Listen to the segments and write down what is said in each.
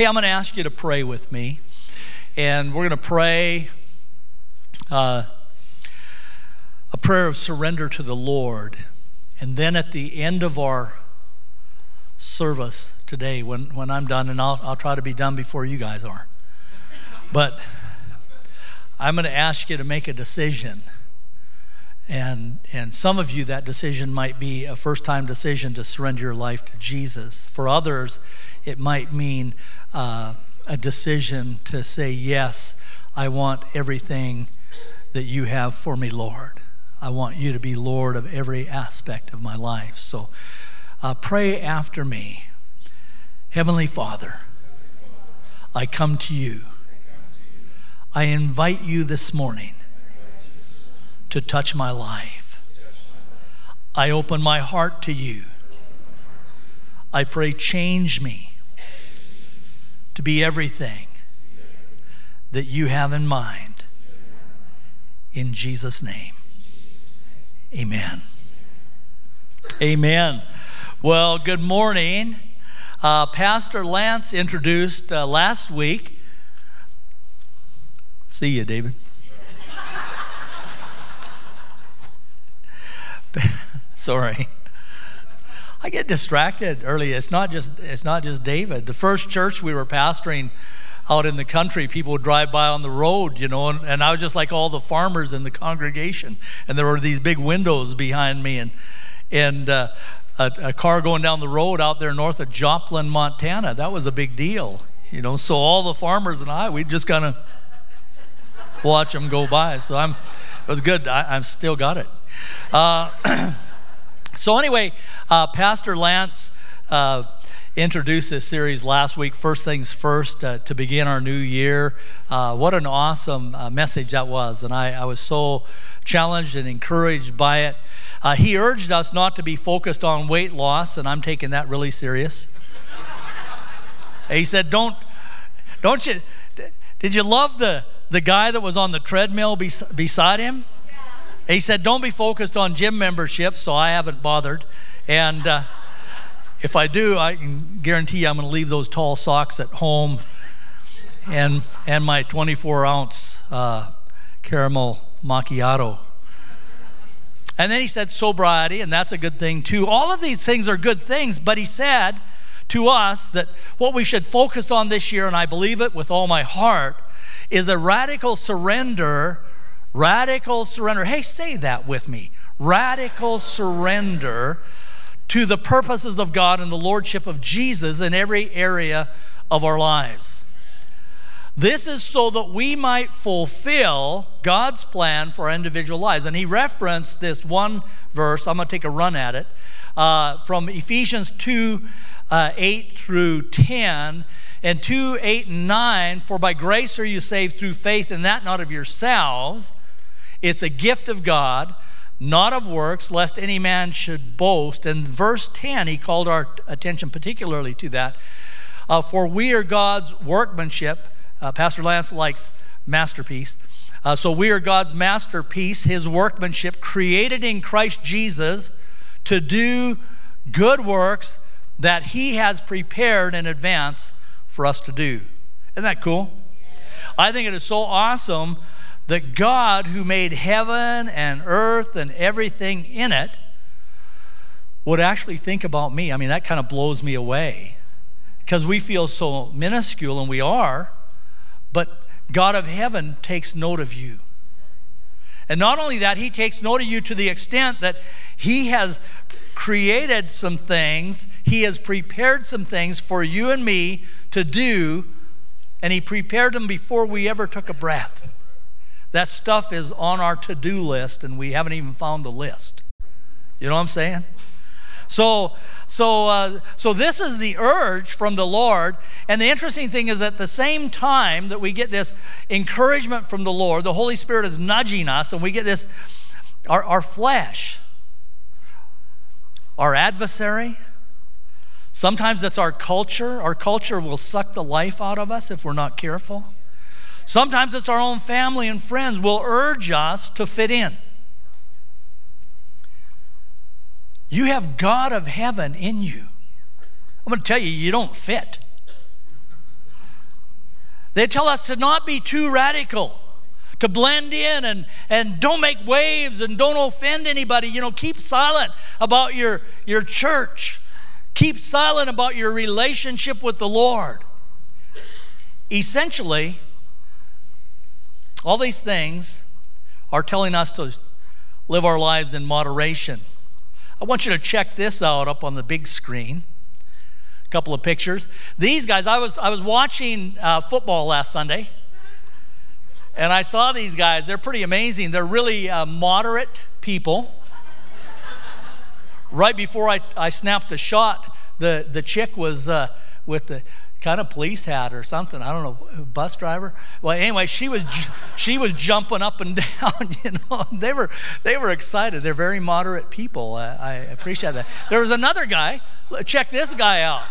Hey, I'm going to ask you to pray with me. And we're going to pray uh, a prayer of surrender to the Lord. And then at the end of our service today, when, when I'm done, and I'll, I'll try to be done before you guys are, but I'm going to ask you to make a decision. And, and some of you, that decision might be a first time decision to surrender your life to Jesus. For others, it might mean uh, a decision to say, Yes, I want everything that you have for me, Lord. I want you to be Lord of every aspect of my life. So uh, pray after me. Heavenly Father, I come to you. I invite you this morning to touch my life. I open my heart to you. I pray, change me to be everything that you have in mind. In Jesus' name, amen. Amen. Well, good morning. Uh, Pastor Lance introduced uh, last week. See you, David. Sorry. I get distracted early. It's not just it's not just David. The first church we were pastoring out in the country, people would drive by on the road, you know, and, and I was just like all the farmers in the congregation, and there were these big windows behind me, and and uh, a, a car going down the road out there north of Joplin, Montana. That was a big deal, you know. So all the farmers and I, we just kind of watch them go by. So I'm, it was good. I, I've still got it. Uh, So, anyway, uh, Pastor Lance uh, introduced this series last week, First Things First, uh, to begin our new year. Uh, what an awesome uh, message that was. And I, I, was so challenged and encouraged by it. Uh, he urged us not to be focused on weight loss, and I'm taking that really serious. he said, Don't, don't you, did you love the, the guy that was on the treadmill bes- beside him? He said, Don't be focused on gym membership, so I haven't bothered. And uh, if I do, I can guarantee I'm going to leave those tall socks at home and, and my 24 ounce uh, caramel macchiato. And then he said sobriety, and that's a good thing too. All of these things are good things, but he said to us that what we should focus on this year, and I believe it with all my heart, is a radical surrender Radical surrender. Hey, say that with me. Radical surrender to the purposes of God and the Lordship of Jesus in every area of our lives. This is so that we might fulfill God's plan for our individual lives. And he referenced this one verse. I'm going to take a run at it uh, from Ephesians 2 uh, 8 through 10. And 2 8 and 9 For by grace are you saved through faith, and that not of yourselves. It's a gift of God, not of works, lest any man should boast. And verse 10, he called our attention particularly to that. Uh, For we are God's workmanship. Uh, Pastor Lance likes masterpiece. Uh, so we are God's masterpiece, his workmanship, created in Christ Jesus to do good works that he has prepared in advance for us to do. Isn't that cool? I think it is so awesome that God, who made heaven and earth and everything in it, would actually think about me. I mean, that kind of blows me away because we feel so minuscule, and we are, but God of heaven takes note of you. And not only that, He takes note of you to the extent that He has created some things, He has prepared some things for you and me to do, and He prepared them before we ever took a breath. That stuff is on our to do list, and we haven't even found the list. You know what I'm saying? So, so, uh, so this is the urge from the Lord. And the interesting thing is, at the same time that we get this encouragement from the Lord, the Holy Spirit is nudging us, and we get this, our, our flesh, our adversary. Sometimes that's our culture. Our culture will suck the life out of us if we're not careful. Sometimes it's our own family and friends will urge us to fit in. You have God of heaven in you. I'm going to tell you, you don't fit. They tell us to not be too radical, to blend in and, and don't make waves and don't offend anybody. You know, keep silent about your, your church, keep silent about your relationship with the Lord. Essentially, all these things are telling us to live our lives in moderation. I want you to check this out up on the big screen. A couple of pictures. These guys, I was, I was watching uh, football last Sunday, and I saw these guys. They're pretty amazing. They're really uh, moderate people. right before I, I snapped the shot, the, the chick was uh, with the kind of police hat or something. I don't know, bus driver. Well, anyway, she was she was jumping up and down. You know, they were they were excited. They're very moderate people. I, I appreciate that. There was another guy. Check this guy out.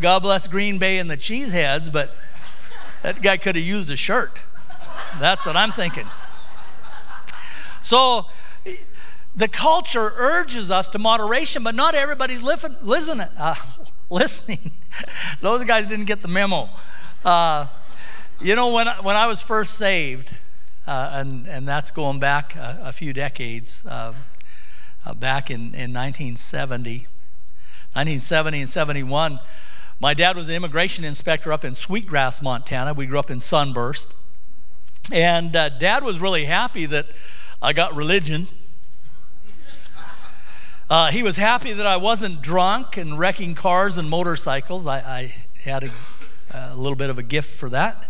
God bless Green Bay and the Cheeseheads, but that guy could have used a shirt. That's what I'm thinking. So the culture urges us to moderation, but not everybody's living, listening. Uh, listening. Those guys didn't get the memo. Uh, you know, when, when I was first saved, uh, and, and that's going back a, a few decades, uh, uh back in, in 1970, 1970 and 71, my dad was the immigration inspector up in Sweetgrass, Montana. We grew up in Sunburst. And uh, dad was really happy that I got religion uh, he was happy that I wasn't drunk and wrecking cars and motorcycles. I, I had a, a, little bit of a gift for that.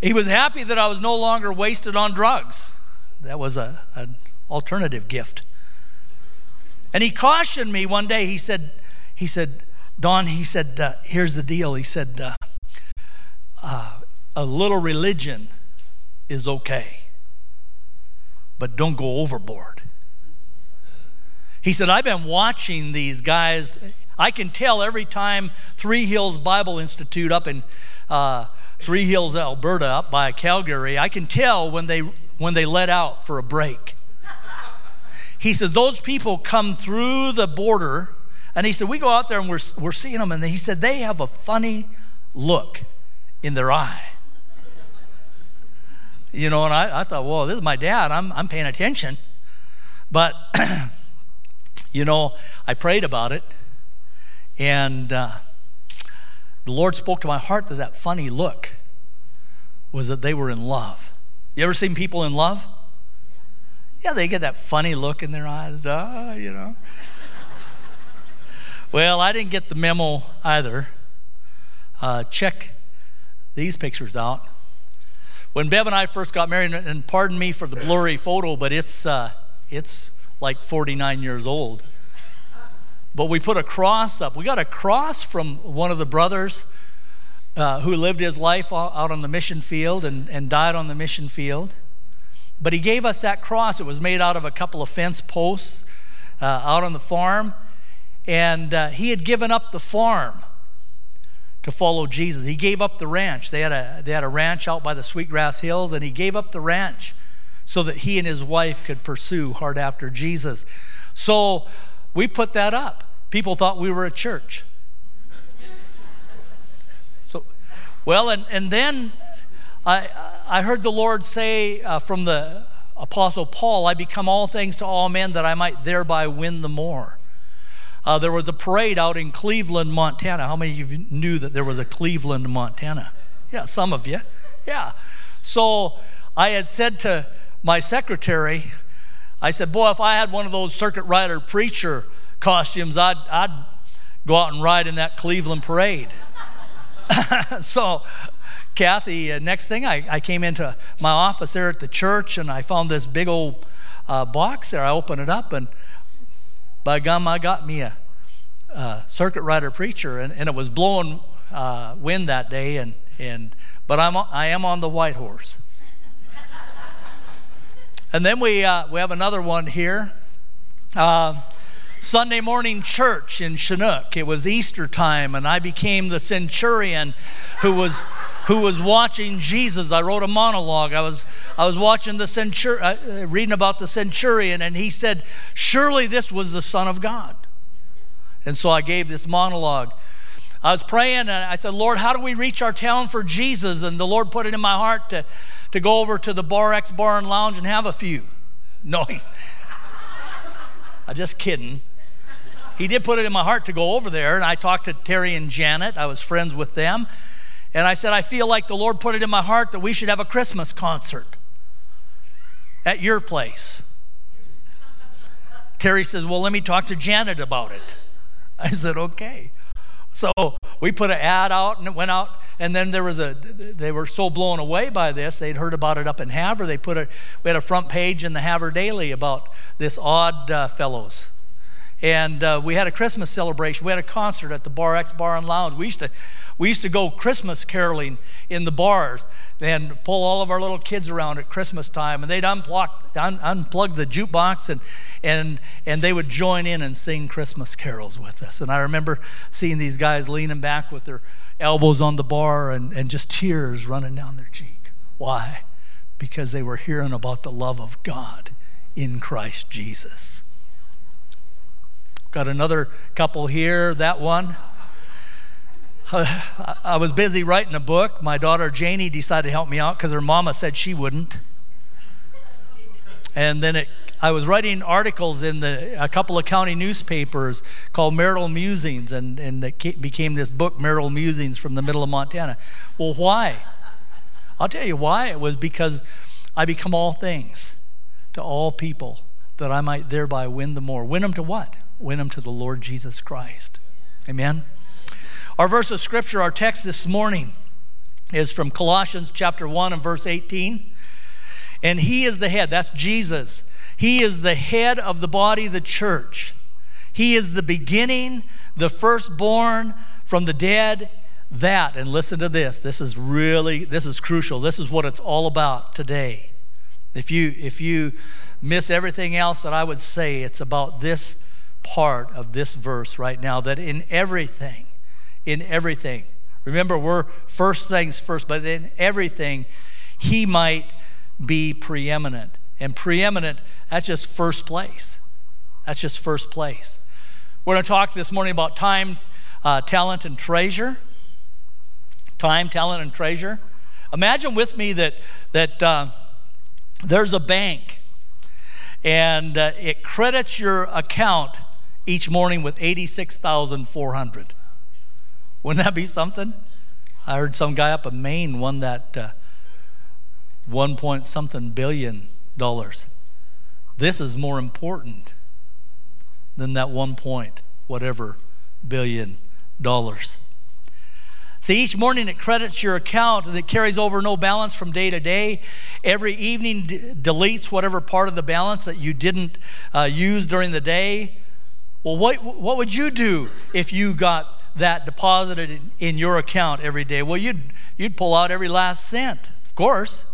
He was happy that I was no longer wasted on drugs. That was a, an alternative gift. And he cautioned me one day. He said, he said, Don, he said, uh, here's the deal. He said, uh, uh, a little religion is okay, but don't go overboard. He said, I've been watching these guys. I can tell every time Three Hills Bible Institute up in uh, Three Hills, Alberta, up by Calgary, I can tell when they, when they let out for a break. He said, Those people come through the border, and he said, We go out there and we're, we're seeing them, and he said, They have a funny look in their eye. You know, and I, I thought, Whoa, this is my dad. I'm, I'm paying attention. But You know, I prayed about it, and uh, the Lord spoke to my heart that that funny look was that they were in love. You ever seen people in love? Yeah, they get that funny look in their eyes. Ah, you know. well, I didn't get the memo either. Uh, check these pictures out. When Bev and I first got married, and pardon me for the blurry photo, but it's uh, it's like 49 years old. But we put a cross up. We got a cross from one of the brothers uh, who lived his life out on the mission field and, and died on the mission field. But he gave us that cross. It was made out of a couple of fence posts uh, out on the farm. And uh, he had given up the farm to follow Jesus. He gave up the ranch. They had, a, they had a ranch out by the Sweetgrass Hills, and he gave up the ranch so that he and his wife could pursue hard after Jesus. So we put that up. People thought we were a church. So, well, and, and then I, I heard the Lord say uh, from the Apostle Paul, I become all things to all men that I might thereby win the more. Uh, there was a parade out in Cleveland, Montana. How many of you knew that there was a Cleveland, Montana? Yeah, some of you. Yeah. So I had said to my secretary, I said, Boy, if I had one of those circuit rider preacher costumes, I'd, I'd go out and ride in that Cleveland parade. so, Kathy, uh, next thing, I, I came into my office there at the church and I found this big old uh, box there. I opened it up and by gum, I got me a, a circuit rider preacher and, and it was blowing uh, wind that day. And, and, but I'm, I am on the white horse. And then we, uh, we have another one here. Uh, Sunday morning church in Chinook. It was Easter time, and I became the centurion who was who was watching Jesus. I wrote a monologue. I was I was watching the centurion, uh, reading about the centurion, and he said, "Surely this was the Son of God." And so I gave this monologue. I was praying and I said, Lord, how do we reach our town for Jesus? And the Lord put it in my heart to, to go over to the Bar X Bar and Lounge and have a few. No, I'm just kidding. He did put it in my heart to go over there, and I talked to Terry and Janet. I was friends with them. And I said, I feel like the Lord put it in my heart that we should have a Christmas concert at your place. Terry says, Well, let me talk to Janet about it. I said, Okay. So we put an ad out and it went out. And then there was a, they were so blown away by this, they'd heard about it up in Havre. They put a, we had a front page in the Havre Daily about this odd uh, fellows. And uh, we had a Christmas celebration. We had a concert at the Bar X Bar and Lounge. We used to, we used to go Christmas caroling in the bars and pull all of our little kids around at Christmas time, and they'd unplug, un, unplug the jukebox and, and, and they would join in and sing Christmas carols with us. And I remember seeing these guys leaning back with their elbows on the bar and, and just tears running down their cheek. Why? Because they were hearing about the love of God in Christ Jesus. Got another couple here, that one. I was busy writing a book. My daughter Janie decided to help me out because her mama said she wouldn't. And then it, I was writing articles in the, a couple of county newspapers called Marital Musings, and, and it became this book, Marital Musings from the middle of Montana. Well, why? I'll tell you why. It was because I become all things to all people that I might thereby win them more. Win them to what? Win them to the Lord Jesus Christ. Amen. Our verse of scripture, our text this morning, is from Colossians chapter 1 and verse 18. And he is the head, that's Jesus. He is the head of the body, the church. He is the beginning, the firstborn from the dead. That, and listen to this, this is really, this is crucial. This is what it's all about today. If you, if you miss everything else that I would say, it's about this part of this verse right now that in everything, in everything. Remember, we're first things first, but in everything, he might be preeminent. And preeminent, that's just first place. That's just first place. We're going to talk this morning about time, uh, talent, and treasure. Time, talent, and treasure. Imagine with me that, that uh, there's a bank and uh, it credits your account each morning with 86,400. Wouldn't that be something? I heard some guy up in Maine won that uh, one point something billion dollars. This is more important than that one point whatever billion dollars. See, each morning it credits your account and it carries over no balance from day to day. Every evening d- deletes whatever part of the balance that you didn't uh, use during the day. Well, what, what would you do if you got that deposited in your account every day? Well, you'd, you'd pull out every last cent, of course.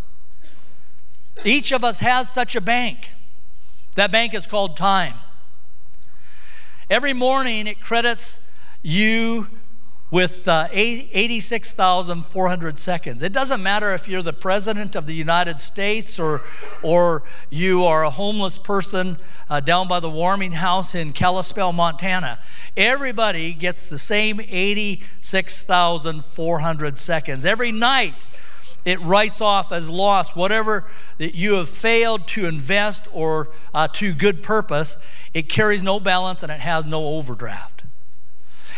Each of us has such a bank. That bank is called time. Every morning it credits you with uh, 86,400 seconds. It doesn't matter if you're the president of the United States or, or you are a homeless person uh, down by the warming house in Kalispell, Montana. Everybody gets the same 86,400 seconds. Every night, it writes off as lost whatever that you have failed to invest or uh, to good purpose. It carries no balance and it has no overdraft.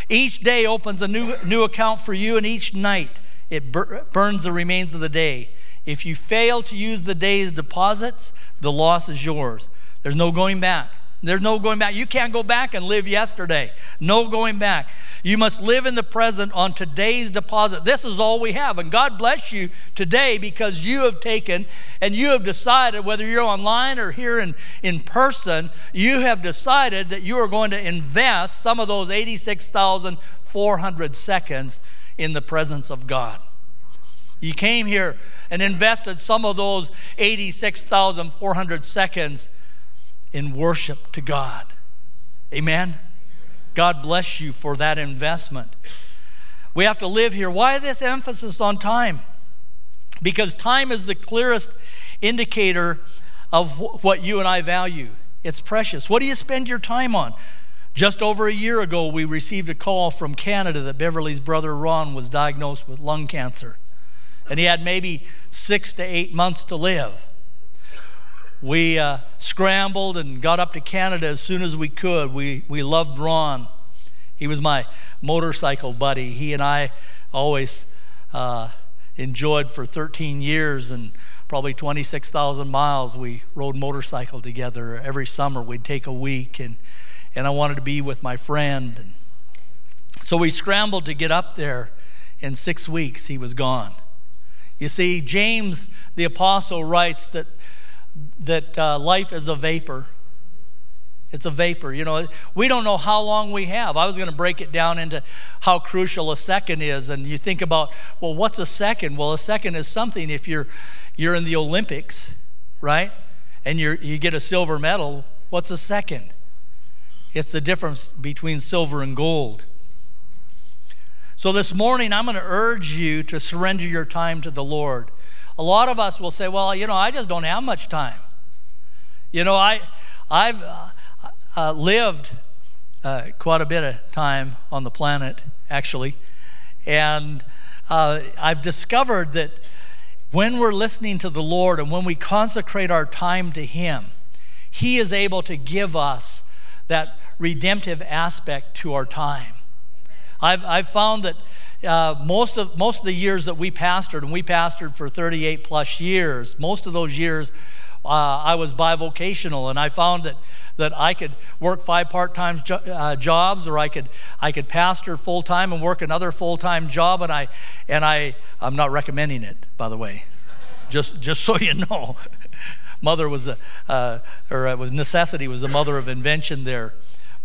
Each day opens a new, new account for you, and each night it bur- burns the remains of the day. If you fail to use the day's deposits, the loss is yours. There's no going back. There's no going back. You can't go back and live yesterday. No going back. You must live in the present on today's deposit. This is all we have. And God bless you today because you have taken and you have decided, whether you're online or here in, in person, you have decided that you are going to invest some of those 86,400 seconds in the presence of God. You came here and invested some of those 86,400 seconds in worship to God. Amen. God bless you for that investment. We have to live here. Why this emphasis on time? Because time is the clearest indicator of what you and I value. It's precious. What do you spend your time on? Just over a year ago, we received a call from Canada that Beverly's brother Ron was diagnosed with lung cancer. And he had maybe six to eight months to live. We uh, scrambled and got up to Canada as soon as we could. We, we loved Ron. He was my motorcycle buddy. He and I always uh, enjoyed for 13 years and probably 26,000 miles. We rode motorcycle together every summer. We'd take a week and and I wanted to be with my friend. And so we scrambled to get up there. In six weeks, he was gone. You see, James the apostle writes that that uh, life is a vapor. It's a vapor. You know, we don't know how long we have. I was going to break it down into how crucial a second is, and you think about, well, what's a second? Well, a second is something if you're you're in the Olympics, right, and you you get a silver medal. What's a second? It's the difference between silver and gold. So this morning, I'm going to urge you to surrender your time to the Lord. A lot of us will say, well, you know, I just don't have much time. You know, I, I've uh, uh, lived uh, quite a bit of time on the planet, actually. And uh, I've discovered that when we're listening to the Lord and when we consecrate our time to Him, He is able to give us that redemptive aspect to our time. I've, I've found that uh, most, of, most of the years that we pastored, and we pastored for 38 plus years, most of those years uh, I was bivocational, and I found that, that I could work five part time jo- uh, jobs, or I could, I could pastor full time and work another full time job, and, I, and I, I'm not recommending it, by the way, just, just so you know. mother was the, uh, or it was necessity was the mother of invention there.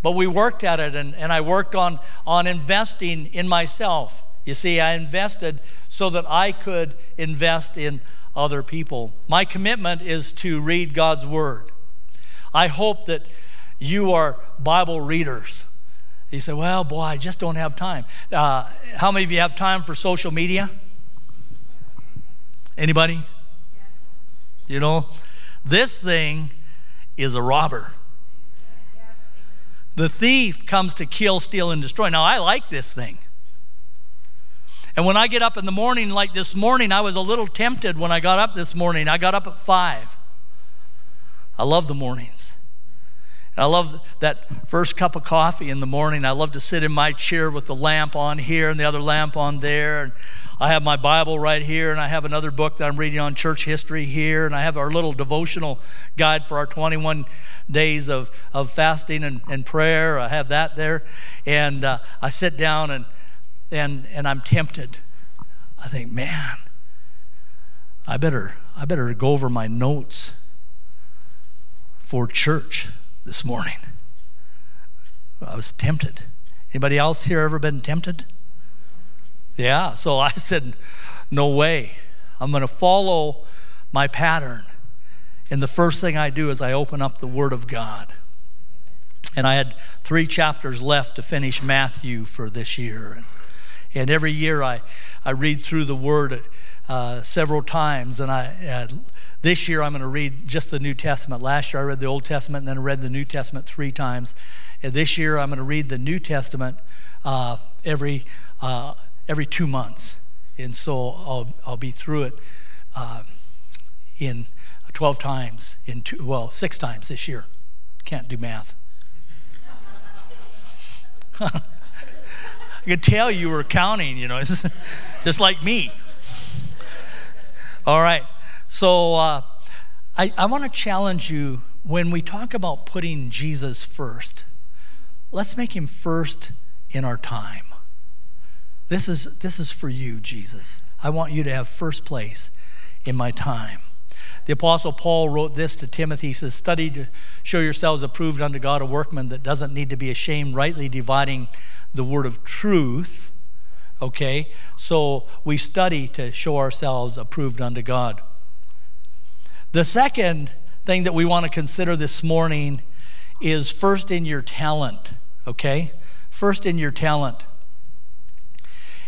But we worked at it, and, and I worked on, on investing in myself. You see, I invested so that I could invest in other people. My commitment is to read God's Word. I hope that you are Bible readers. You say, well, boy, I just don't have time. Uh, how many of you have time for social media? Anybody? Yes. You know, this thing is a robber. The thief comes to kill, steal, and destroy. Now, I like this thing. And when I get up in the morning, like this morning, I was a little tempted when I got up this morning. I got up at five. I love the mornings. I love that first cup of coffee in the morning. I love to sit in my chair with the lamp on here and the other lamp on there. And I have my Bible right here, and I have another book that I'm reading on church history here, and I have our little devotional guide for our 21 days of, of fasting and, and prayer. I have that there. And uh, I sit down and, and, and I'm tempted. I think, man, I better, I better go over my notes for church this morning. I was tempted. Anybody else here ever been tempted? Yeah, so I said, no way. I'm going to follow my pattern. And the first thing I do is I open up the Word of God. And I had three chapters left to finish Matthew for this year. And, and every year I, I read through the Word uh, several times. And I, uh, this year I'm going to read just the New Testament. Last year I read the Old Testament and then I read the New Testament three times. And this year I'm going to read the New Testament uh, every uh, every two months. And so I'll, I'll be through it uh, in 12 times, in two, well, six times this year. Can't do math. I could tell you were counting, you know, just like me. All right. So uh, I, I want to challenge you when we talk about putting Jesus first, let's make him first in our time. This is, this is for you, Jesus. I want you to have first place in my time. The Apostle Paul wrote this to Timothy. He says, Study to show yourselves approved unto God, a workman that doesn't need to be ashamed, rightly dividing the word of truth. Okay? So we study to show ourselves approved unto God. The second thing that we want to consider this morning is first in your talent. Okay? First in your talent.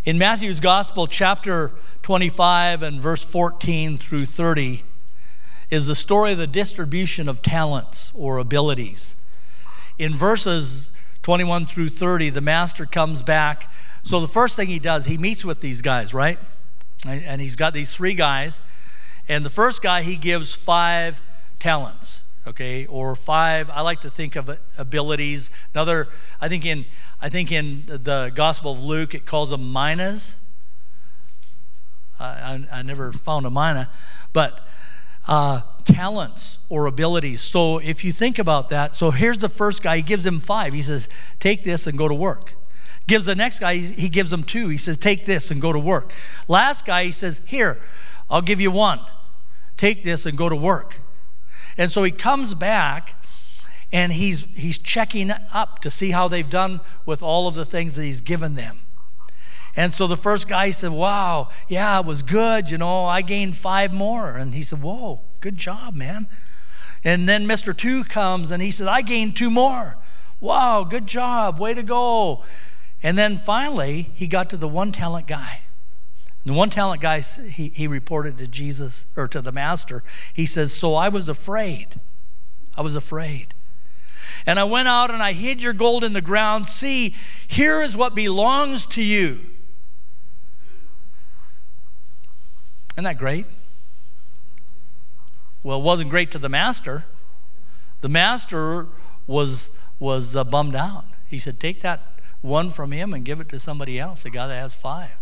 In Matthew's Gospel, chapter 25 and verse 14 through 30, is the story of the distribution of talents or abilities. In verses 21 through 30, the master comes back. So the first thing he does, he meets with these guys, right? And he's got these three guys. And the first guy, he gives five talents, okay, or five, I like to think of abilities. Another, I think in, I think in the Gospel of Luke, it calls them minas. I, I, I never found a mina, but uh, talents or abilities. So if you think about that, so here's the first guy, he gives him five. He says, Take this and go to work. Gives the next guy, he gives him two. He says, Take this and go to work. Last guy, he says, Here, I'll give you one. Take this and go to work. And so he comes back and he's, he's checking up to see how they've done with all of the things that he's given them. And so the first guy said, Wow, yeah, it was good. You know, I gained five more. And he said, Whoa, good job, man. And then Mr. Two comes and he says, I gained two more. Wow, good job. Way to go. And then finally, he got to the one talent guy. The one talent guy, he, he reported to Jesus or to the master. He says, So I was afraid. I was afraid. And I went out and I hid your gold in the ground. See, here is what belongs to you. Isn't that great? Well, it wasn't great to the master. The master was, was uh, bummed out. He said, Take that one from him and give it to somebody else, the guy that has five.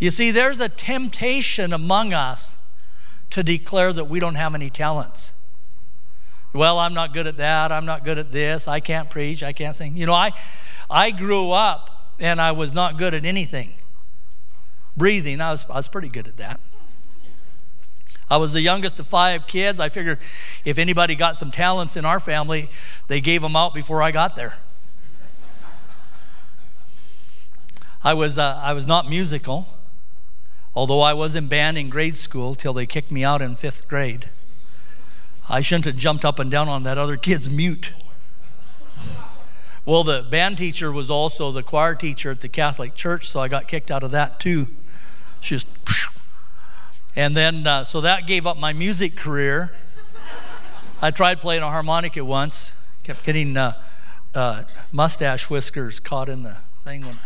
You see, there's a temptation among us to declare that we don't have any talents. Well, I'm not good at that. I'm not good at this. I can't preach. I can't sing. You know, I, I grew up and I was not good at anything breathing. I was, I was pretty good at that. I was the youngest of five kids. I figured if anybody got some talents in our family, they gave them out before I got there. I was, uh, I was not musical, although I was in band in grade school till they kicked me out in fifth grade. I shouldn't have jumped up and down on that other kid's mute. Well, the band teacher was also the choir teacher at the Catholic Church, so I got kicked out of that too. Just, and then, uh, so that gave up my music career. I tried playing a harmonica once, kept getting uh, uh, mustache whiskers caught in the thing. When,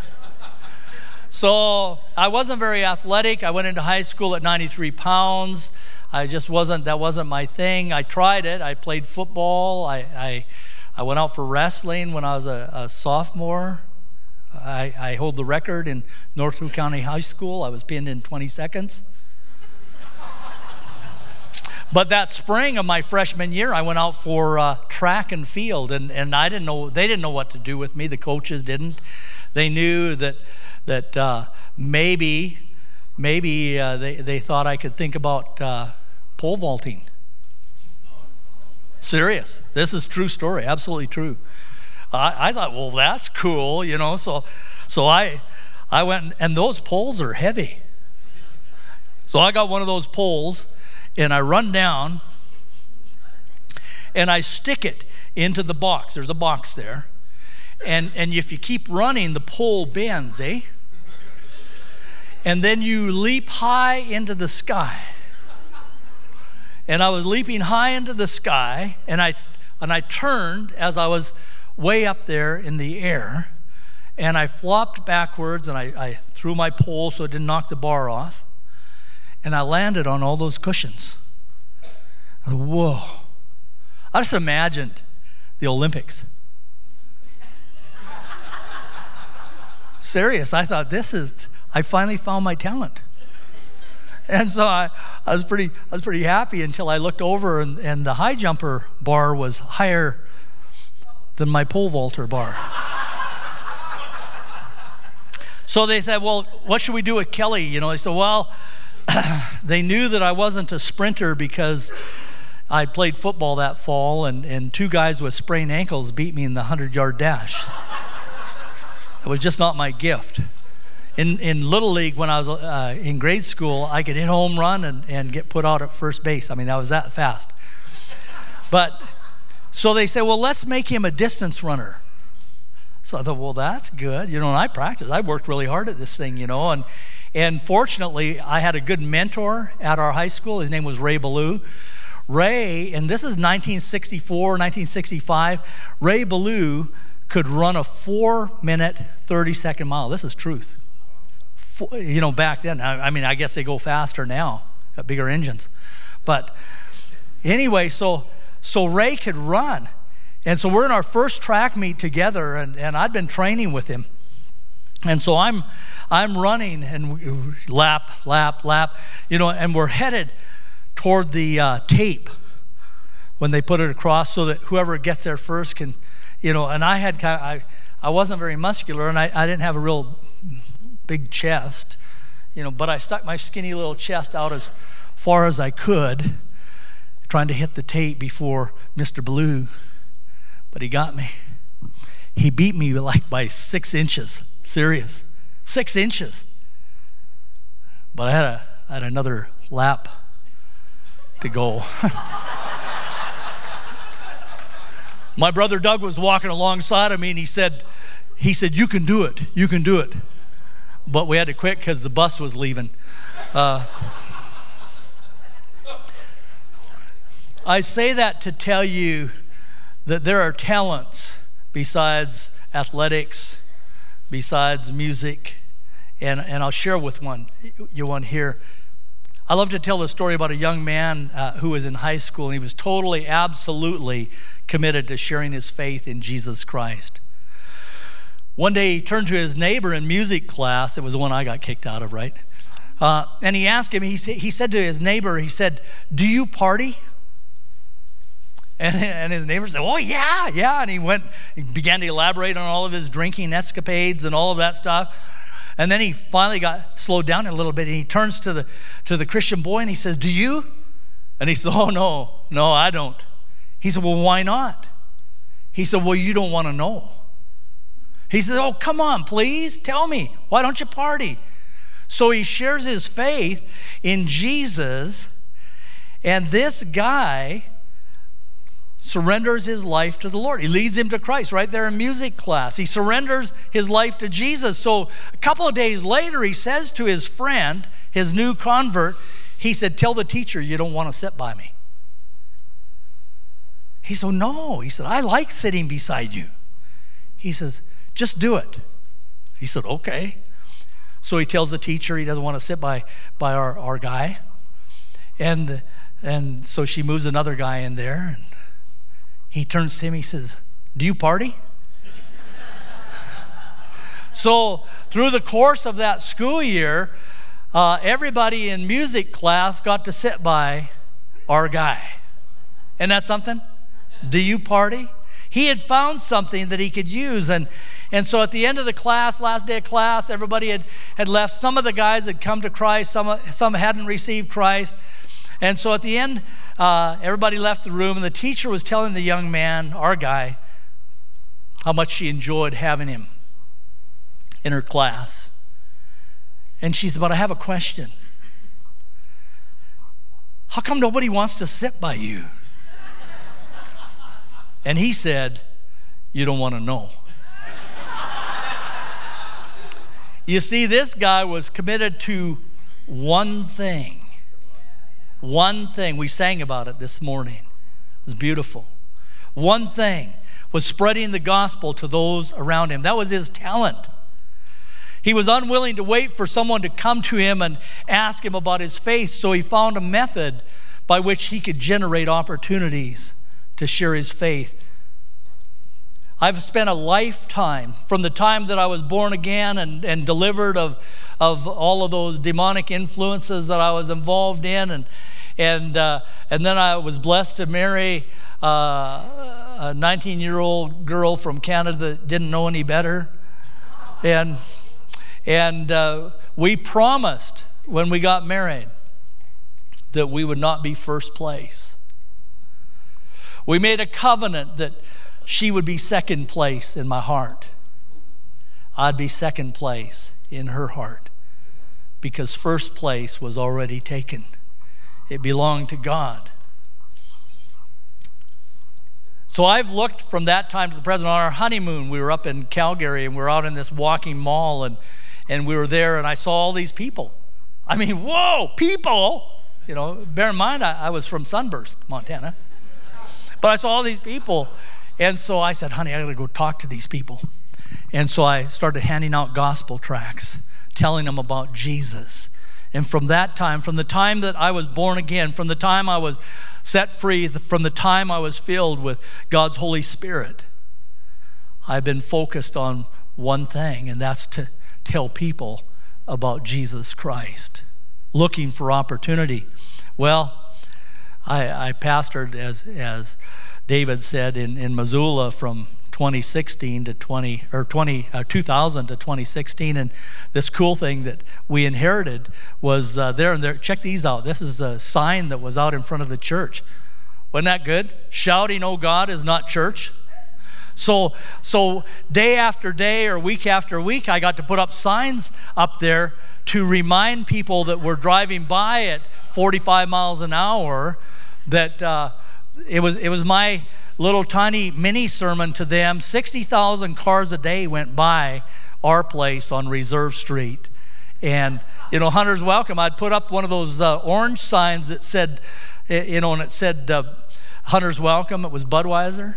so I wasn't very athletic. I went into high school at 93 pounds. I just wasn't, that wasn't my thing. I tried it. I played football. I, I, I went out for wrestling when I was a, a sophomore. I, I hold the record in North Toole County High School. I was pinned in 20 seconds. But that spring of my freshman year, I went out for uh, track and field, and, and I didn't know, they didn't know what to do with me. The coaches didn't. They knew that, that uh, maybe, maybe uh, they, they thought I could think about uh, pole vaulting. Serious. This is true story, absolutely true. I, I thought, well, that's cool, you know. So, so I, I went, and those poles are heavy. So I got one of those poles, and I run down, and I stick it into the box. There's a box there, and and if you keep running, the pole bends, eh? And then you leap high into the sky. And I was leaping high into the sky, and I and I turned as I was way up there in the air, and I flopped backwards and I, I threw my pole so it didn't knock the bar off, and I landed on all those cushions. Whoa. I just imagined the Olympics. Serious. I thought, this is, I finally found my talent. And so I, I, was pretty, I was pretty happy until I looked over and, and the high jumper bar was higher than my pole vaulter bar. so they said, Well, what should we do with Kelly? You know, they said, Well, they knew that I wasn't a sprinter because I played football that fall, and, and two guys with sprained ankles beat me in the 100 yard dash. it was just not my gift. In, in Little League, when I was uh, in grade school, I could hit home run and, and get put out at first base. I mean, that was that fast. But so they say, well, let's make him a distance runner. So I thought, well, that's good. You know, and I practiced. I worked really hard at this thing, you know. And, and fortunately, I had a good mentor at our high school. His name was Ray Ballou. Ray, and this is 1964, 1965, Ray Ballou could run a four minute, 30 second mile. This is truth. You know, back then, I, mean, I guess they go faster now, got bigger engines. But anyway, so, so Ray could run. And so we're in our first track meet together, and, and I'd been training with him. And so I'm, I'm running and lap, lap, lap, you know, and we're headed toward the uh, tape when they put it across so that whoever gets there first can, you know, and I had kind of, I, I wasn't very muscular and I, I didn't have a real big chest, you know, but I stuck my skinny little chest out as far as I could, trying to hit the tape before Mr. Ballou, but he got me. He beat me like by six inches. Serious. Six inches. But I had, a, I had another lap to go. My brother Doug was walking alongside of me and he said, he said, You can do it. You can do it. But we had to quit because the bus was leaving. Uh, I say that to tell you that there are talents besides athletics besides music. And, and I'll share with one, you one here. I love to tell the story about a young man uh, who was in high school and he was totally, absolutely committed to sharing his faith in Jesus Christ. One day he turned to his neighbor in music class. It was the one I got kicked out of, right? Uh, and he asked him, he, he said to his neighbor, he said, Do you party? And, and his neighbor said, Oh, yeah, yeah. And he went, he began to elaborate on all of his drinking escapades and all of that stuff. And then he finally got slowed down a little bit and he turns to the, to the Christian boy and he says, Do you? And he said, Oh, no, no, I don't. He said, Well, why not? He said, Well, you don't want to know. He says, Oh, come on, please, tell me. Why don't you party? So he shares his faith in Jesus. And this guy surrenders his life to the Lord. He leads him to Christ right there in music class. He surrenders his life to Jesus. So a couple of days later, he says to his friend, his new convert, he said, Tell the teacher you don't want to sit by me. He said, No. He said, I like sitting beside you. He says, Just do it. He said, Okay. So he tells the teacher he doesn't want to sit by, by our, our guy. And, and so she moves another guy in there. And he turns to him, he says, Do you party? so, through the course of that school year, uh, everybody in music class got to sit by our guy. Isn't that something? Do you party? He had found something that he could use. And, and so at the end of the class, last day of class, everybody had, had left. Some of the guys had come to Christ, some, some hadn't received Christ. And so at the end, uh, everybody left the room, and the teacher was telling the young man, our guy, how much she enjoyed having him in her class. And she said, But I have a question. How come nobody wants to sit by you? And he said, You don't want to know. You see, this guy was committed to one thing one thing, we sang about it this morning. It was beautiful. One thing was spreading the gospel to those around him. That was his talent. He was unwilling to wait for someone to come to him and ask him about his faith, so he found a method by which he could generate opportunities to share his faith. I've spent a lifetime from the time that I was born again and, and delivered of, of all of those demonic influences that I was involved in and, and, uh, and then I was blessed to marry uh, a 19 year old girl from Canada that didn't know any better. And, and uh, we promised when we got married that we would not be first place. We made a covenant that she would be second place in my heart. I'd be second place in her heart because first place was already taken it belonged to God. So I've looked from that time to the present. On our honeymoon, we were up in Calgary and we were out in this walking mall and, and we were there and I saw all these people. I mean, whoa, people! You know, bear in mind, I, I was from Sunburst, Montana. But I saw all these people. And so I said, honey, I got to go talk to these people. And so I started handing out gospel tracts, telling them about Jesus. And from that time, from the time that I was born again, from the time I was set free, from the time I was filled with God's Holy Spirit, I've been focused on one thing, and that's to tell people about Jesus Christ, looking for opportunity. Well, I, I pastored, as, as David said, in, in Missoula from 2016 to 20 or 20 uh, 2000 to 2016 and this cool thing that we inherited was uh, there and there check these out. This is a sign that was out in front of the church. Wasn't that good? Shouting oh god is not church. So so day after day or week after week i got to put up signs up there to remind people that were driving by at 45 miles an hour that uh, it was it was my little tiny mini sermon to them. 60,000 cars a day went by our place on Reserve Street. And, you know, Hunter's Welcome, I'd put up one of those uh, orange signs that said, eh, you know, and it said uh, Hunter's Welcome. It was Budweiser.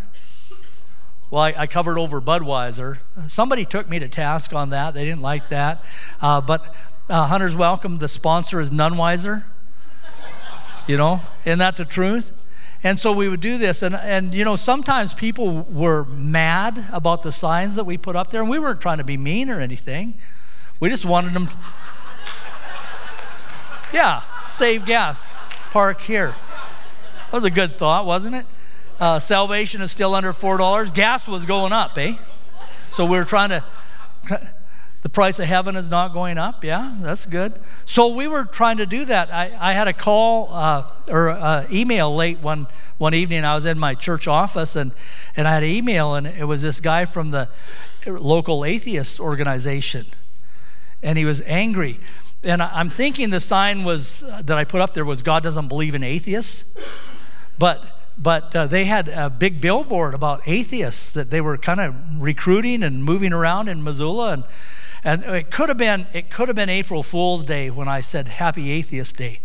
Well, I, I, covered over Budweiser. Somebody took me to task on that. They didn't like that. Uh, but uh, Hunter's Welcome, the sponsor is Nunweiser. You know, isn't that the truth? And so we would do this. And, and, you know, sometimes people were mad about the signs that we put up there. And we weren't trying to be mean or anything. We just wanted them. yeah, save gas. Park here. That was a good thought, wasn't it? Uh, salvation is still under $4. Gas was going up, eh? So we were trying to the price of heaven is not going up. Yeah, that's good. So we were trying to do that. I, I had a call uh, or uh, email late one, one evening. I was in my church office and, and I had an email, and it was this guy from the local atheist organization. And he was angry. And I'm thinking the sign was that I put up there was God doesn't believe in atheists. But but uh, they had a big billboard about atheists that they were kind of recruiting and moving around in Missoula. And and it could have been it could have been April Fool's Day when I said Happy Atheist Day.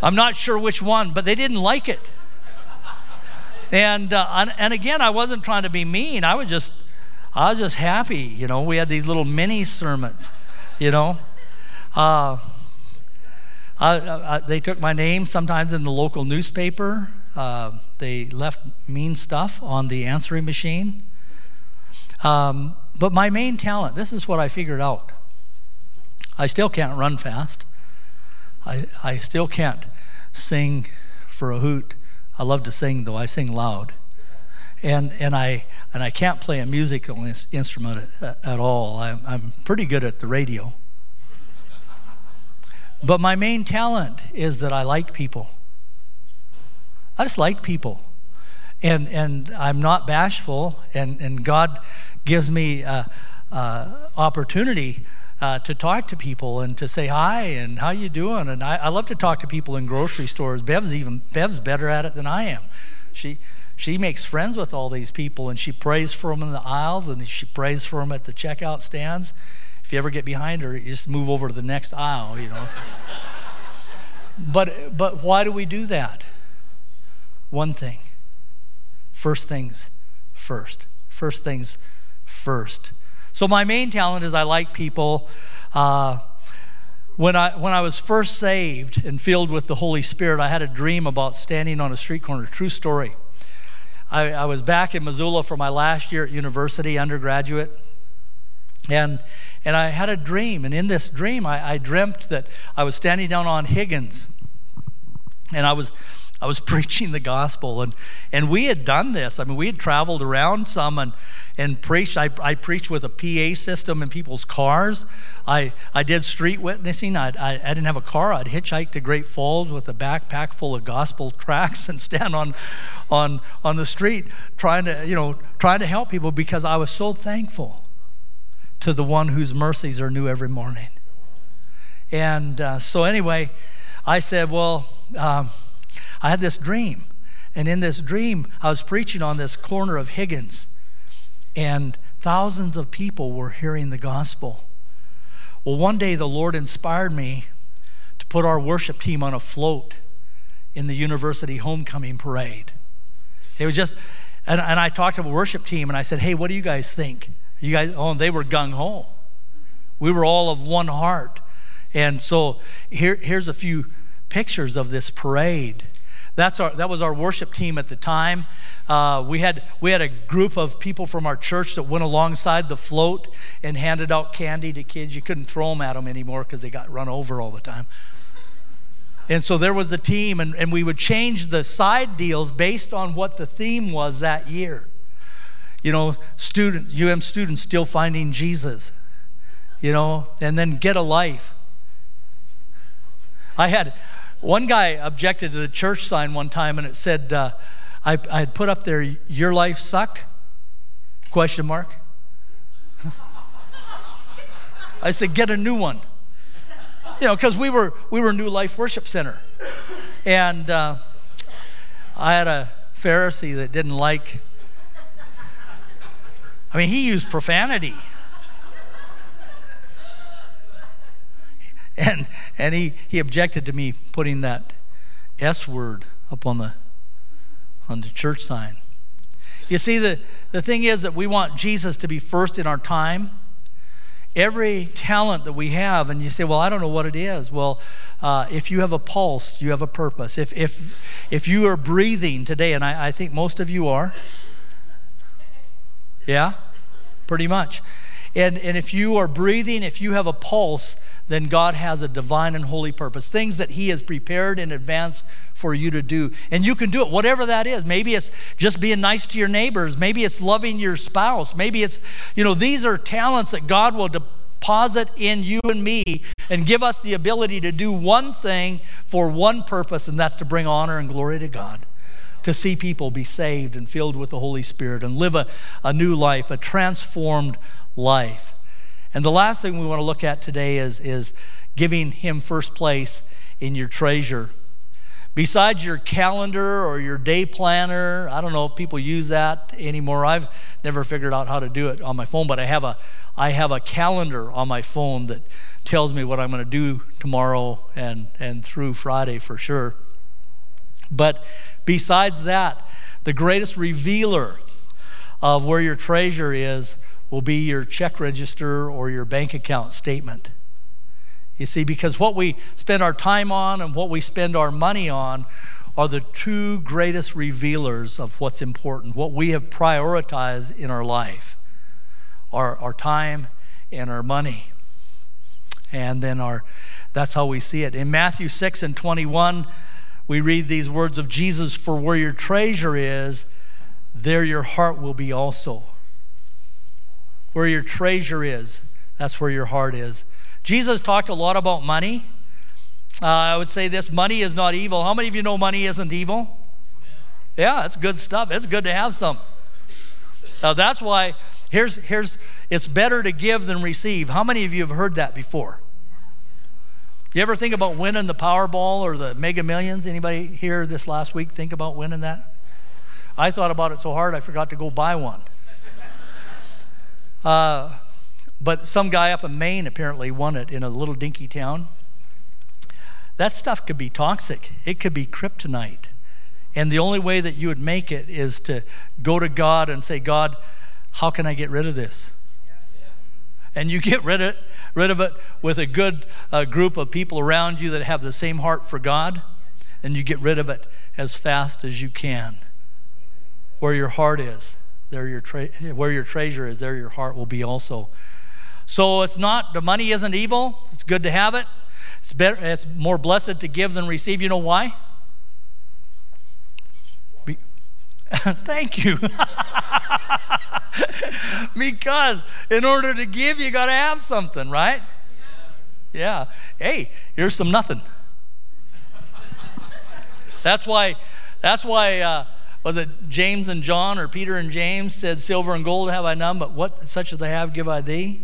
I'm not sure which one, but they didn't like it. And uh, and again, I wasn't trying to be mean. I was just I was just happy. You know, we had these little mini sermons. You know. Uh, I, I, they took my name sometimes in the local newspaper. Uh, they left mean stuff on the answering machine. Um, but my main talent, this is what I figured out. I still can't run fast. I, I still can't sing for a hoot. I love to sing, though. I sing loud. And, and, I, and I can't play a musical instrument at, at all. I'm, I'm pretty good at the radio. But my main talent is that I like people. I just like people. And, and I'm not bashful, and, and God gives me uh, uh, opportunity uh, to talk to people and to say hi and how you doing. And I, I, love to talk to people in grocery stores. Bev's even Bev's better at it than I am. She she makes friends with all these people and she prays for them in the aisles and she prays for them at the checkout stands. If you ever get behind her, you just move over to the next aisle, you know. but but why do we do that? One thing. First things first. First things first. So, my main talent is I like people. Uh, when I, when I was first saved and filled with the Holy Spirit, I had a dream about standing on a street corner. True story. I, I was back in Missoula for my last year at university, undergraduate. And, and I had a dream. And in this dream, I, I dreamt that I was standing down on Higgins. And I was I was preaching the gospel, and, and we had done this. I mean, we had traveled around some and, and preached. I, I preached with a PA system in people's cars. I, I did street witnessing. I, I, I didn't have a car. I'd hitchhike to Great Falls with a backpack full of gospel tracts and stand on, on, on the street trying to, you know, trying to help people because I was so thankful to the one whose mercies are new every morning. And uh, so, anyway, I said, well, um, I had this dream. And in this dream, I was preaching on this corner of Higgins, and thousands of people were hearing the gospel. Well, one day the Lord inspired me to put our worship team on a float in the university homecoming parade. It was just, and, and I talked to the worship team and I said, hey, what do you guys think? You guys, oh, they were gung ho. We were all of one heart. And so here, here's a few pictures of this parade. That's our, that was our worship team at the time. Uh, we, had, we had a group of people from our church that went alongside the float and handed out candy to kids. You couldn't throw them at them anymore because they got run over all the time. And so there was a team, and, and we would change the side deals based on what the theme was that year. You know, students, UM students still finding Jesus, you know, and then get a life. I had, one guy objected to the church sign one time, and it said, uh, I, I had put up there, "Your life suck?" Question mark. I said, "Get a new one." You know, because we were we were New Life Worship Center, and uh, I had a Pharisee that didn't like. I mean, he used profanity. And and he he objected to me putting that S word up on the on the church sign. You see, the, the thing is that we want Jesus to be first in our time. Every talent that we have, and you say, Well, I don't know what it is. Well, uh, if you have a pulse, you have a purpose. If, if, if you are breathing today, and I, I think most of you are, yeah, pretty much. And, and if you are breathing, if you have a pulse, then God has a divine and holy purpose, things that He has prepared in advance for you to do. And you can do it, whatever that is. Maybe it's just being nice to your neighbors. Maybe it's loving your spouse. Maybe it's, you know, these are talents that God will deposit in you and me and give us the ability to do one thing for one purpose, and that's to bring honor and glory to God. To see people be saved and filled with the Holy Spirit and live a, a new life, a transformed life. And the last thing we want to look at today is, is giving Him first place in your treasure. Besides your calendar or your day planner, I don't know if people use that anymore. I've never figured out how to do it on my phone, but I have a, I have a calendar on my phone that tells me what I'm going to do tomorrow and, and through Friday for sure. But besides that, the greatest revealer of where your treasure is will be your check register or your bank account statement. You see, because what we spend our time on and what we spend our money on are the two greatest revealers of what's important, what we have prioritized in our life our, our time and our money. And then our that's how we see it. In Matthew 6 and 21, we read these words of Jesus For where your treasure is, there your heart will be also. Where your treasure is, that's where your heart is. Jesus talked a lot about money. Uh, I would say this money is not evil. How many of you know money isn't evil? Yeah, that's good stuff. It's good to have some. Now, that's why here's, here's it's better to give than receive. How many of you have heard that before? You ever think about winning the Powerball or the Mega Millions? Anybody here this last week think about winning that? I thought about it so hard I forgot to go buy one. Uh, but some guy up in Maine apparently won it in a little dinky town. That stuff could be toxic, it could be kryptonite. And the only way that you would make it is to go to God and say, God, how can I get rid of this? And you get rid of it, rid of it with a good uh, group of people around you that have the same heart for God, and you get rid of it as fast as you can. Where your heart is, there your tra- where your treasure is, there your heart will be also. So it's not, the money isn't evil. It's good to have it. It's, better, it's more blessed to give than receive. You know why? Be, thank you. because in order to give, you got to have something, right? Yeah. Hey, here's some nothing. That's why, that's why, uh, was it James and John or Peter and James said, Silver and gold have I none, but what such as I have give I thee?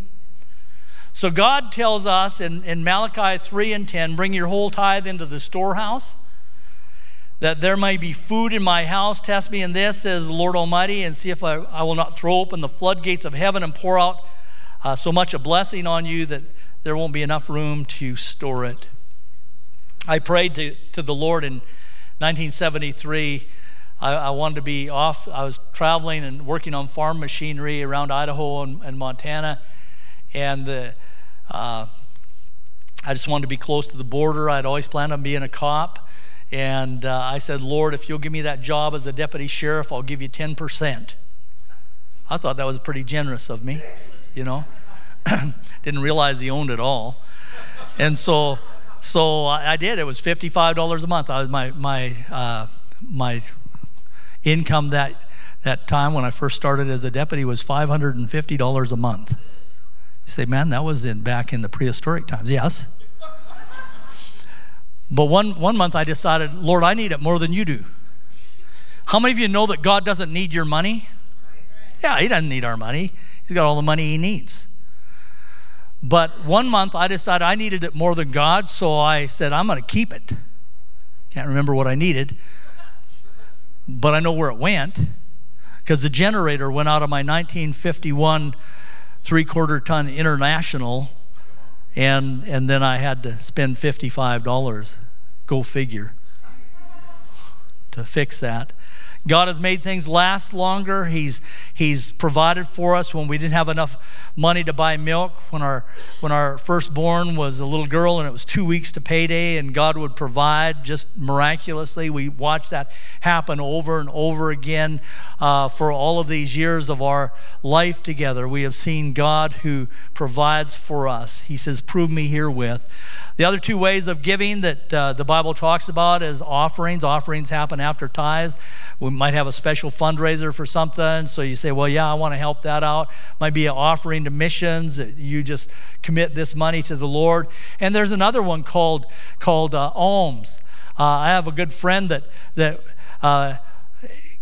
So God tells us in, in Malachi 3 and 10 bring your whole tithe into the storehouse, that there may be food in my house. Test me in this, says the Lord Almighty, and see if I, I will not throw open the floodgates of heaven and pour out uh, so much a blessing on you that there won't be enough room to store it. I prayed to, to the Lord in 1973. I, I, wanted to be off. I was traveling and working on farm machinery around Idaho and, and Montana. And the, uh, I just wanted to be close to the border. I'd always planned on being a cop. And uh, I said, Lord, if you'll give me that job as a deputy sheriff, I'll give you 10%. I thought that was pretty generous of me, you know. Didn't realize he owned it all. And so, so I, did. It was $55 a month. I was my, my, uh, my income that, that time when I first started as a deputy was $550 a month. You say, man, that was in back in the prehistoric times. Yes. But one, one month I decided, Lord, I need it more than you do. How many of you know that God doesn't need your money? Yeah, He doesn't need our money. He's got all the money He needs. But one month I decided I needed it more than God, so I said, I'm going to keep it. Can't remember what I needed, but I know where it went because the generator went out of my 1951 three quarter ton international and and then I had to spend $55 go figure to fix that God has made things last longer. He's, he's provided for us when we didn't have enough money to buy milk. When our, when our firstborn was a little girl and it was two weeks to payday, and God would provide just miraculously. We watched that happen over and over again uh, for all of these years of our life together. We have seen God who provides for us. He says, Prove me herewith. The other two ways of giving that uh, the Bible talks about is offerings. Offerings happen after tithes. We might have a special fundraiser for something. So you say, well, yeah, I want to help that out. Might be an offering to missions. You just commit this money to the Lord. And there's another one called, called uh, alms. Uh, I have a good friend that, that uh,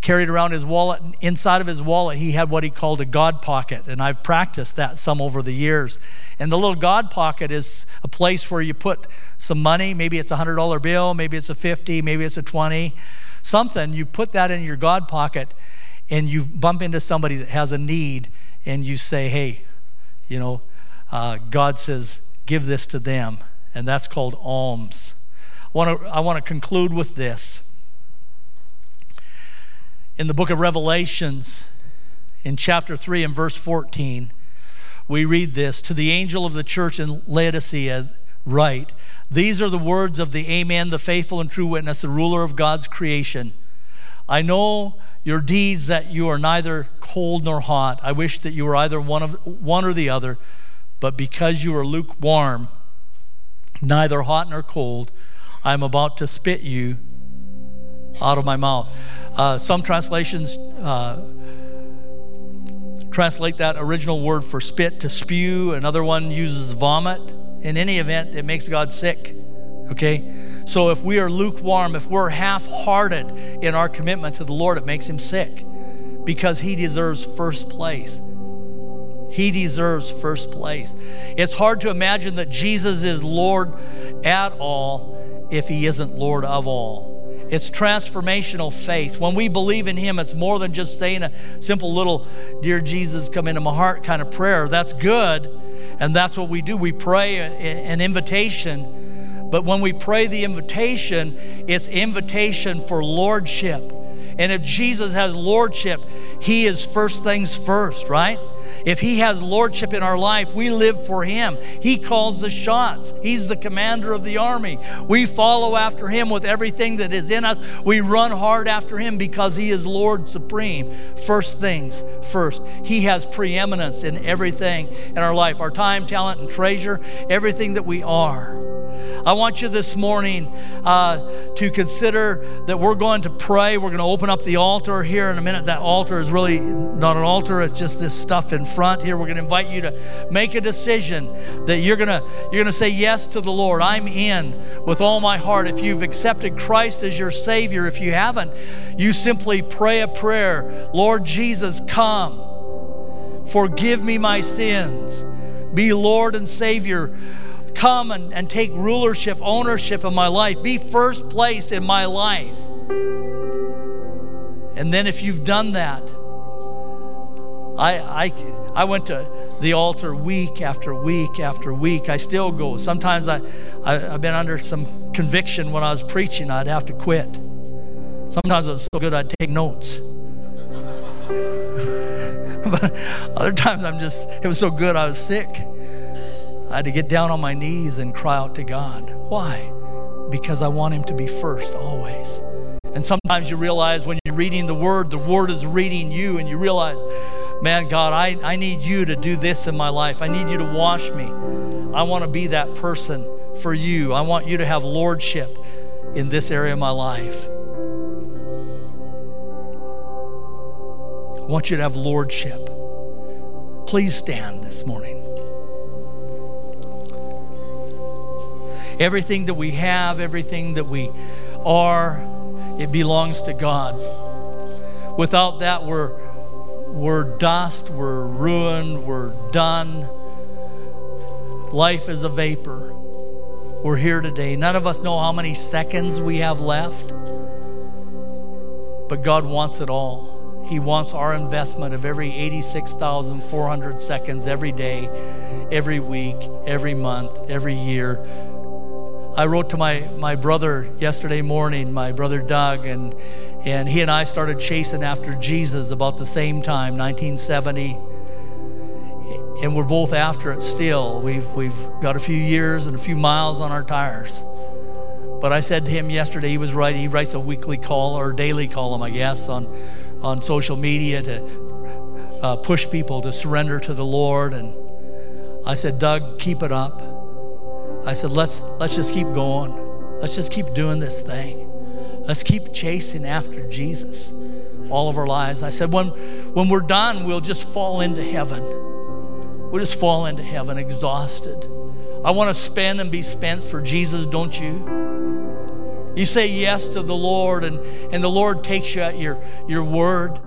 carried around his wallet. Inside of his wallet, he had what he called a God pocket. And I've practiced that some over the years. And the little God pocket is a place where you put some money. Maybe it's a $100 bill, maybe it's a 50, maybe it's a 20, something. You put that in your God pocket and you bump into somebody that has a need and you say, hey, you know, uh, God says, give this to them. And that's called alms. I want to, I want to conclude with this in the book of Revelations, in chapter 3 and verse 14, we read this To the angel of the church in Laodicea, write, These are the words of the Amen, the faithful and true witness, the ruler of God's creation. I know your deeds that you are neither cold nor hot. I wish that you were either one, of, one or the other, but because you are lukewarm, neither hot nor cold, I am about to spit you out of my mouth. Uh, some translations uh, translate that original word for spit to spew. Another one uses vomit. In any event, it makes God sick. Okay? So if we are lukewarm, if we're half hearted in our commitment to the Lord, it makes him sick because he deserves first place. He deserves first place. It's hard to imagine that Jesus is Lord at all if he isn't Lord of all. It's transformational faith. When we believe in Him, it's more than just saying a simple little, Dear Jesus, come into my heart kind of prayer. That's good, and that's what we do. We pray an invitation, but when we pray the invitation, it's invitation for lordship. And if Jesus has lordship, He is first things first, right? If He has lordship in our life, we live for Him. He calls the shots, He's the commander of the army. We follow after Him with everything that is in us. We run hard after Him because He is Lord supreme. First things first. He has preeminence in everything in our life our time, talent, and treasure, everything that we are. I want you this morning uh, to consider that we're going to pray. We're going to open up the altar here in a minute. That altar is really not an altar, it's just this stuff in front here. We're going to invite you to make a decision that you're going to you're going to say yes to the Lord. I'm in with all my heart. If you've accepted Christ as your savior, if you haven't, you simply pray a prayer. Lord Jesus, come. Forgive me my sins. Be Lord and Savior come and, and take rulership, ownership of my life, be first place in my life. And then if you've done that, I, I, I went to the altar week after week after week. I still go. Sometimes I, I, have been under some conviction when I was preaching, I'd have to quit. Sometimes it was so good I'd take notes. but other times I'm just, it was so good I was sick. I had to get down on my knees and cry out to God. Why? Because I want Him to be first always. And sometimes you realize when you're reading the Word, the Word is reading you, and you realize, man, God, I, I need you to do this in my life. I need you to wash me. I want to be that person for you. I want you to have lordship in this area of my life. I want you to have lordship. Please stand this morning. Everything that we have, everything that we are, it belongs to God. Without that, we're, we're dust, we're ruined, we're done. Life is a vapor. We're here today. None of us know how many seconds we have left, but God wants it all. He wants our investment of every 86,400 seconds every day, every week, every month, every year I wrote to my, my brother yesterday morning, my brother Doug, and, and he and I started chasing after Jesus about the same time, 1970. And we're both after it still. We've, we've got a few years and a few miles on our tires. But I said to him yesterday, he was right. He writes a weekly call or daily column, I guess, on, on social media to uh, push people to surrender to the Lord. And I said, Doug, keep it up. I said, let's, let's just keep going. Let's just keep doing this thing. Let's keep chasing after Jesus all of our lives. I said, when, when we're done, we'll just fall into heaven. We'll just fall into heaven exhausted. I want to spend and be spent for Jesus, don't you? You say yes to the Lord, and, and the Lord takes you at your, your word.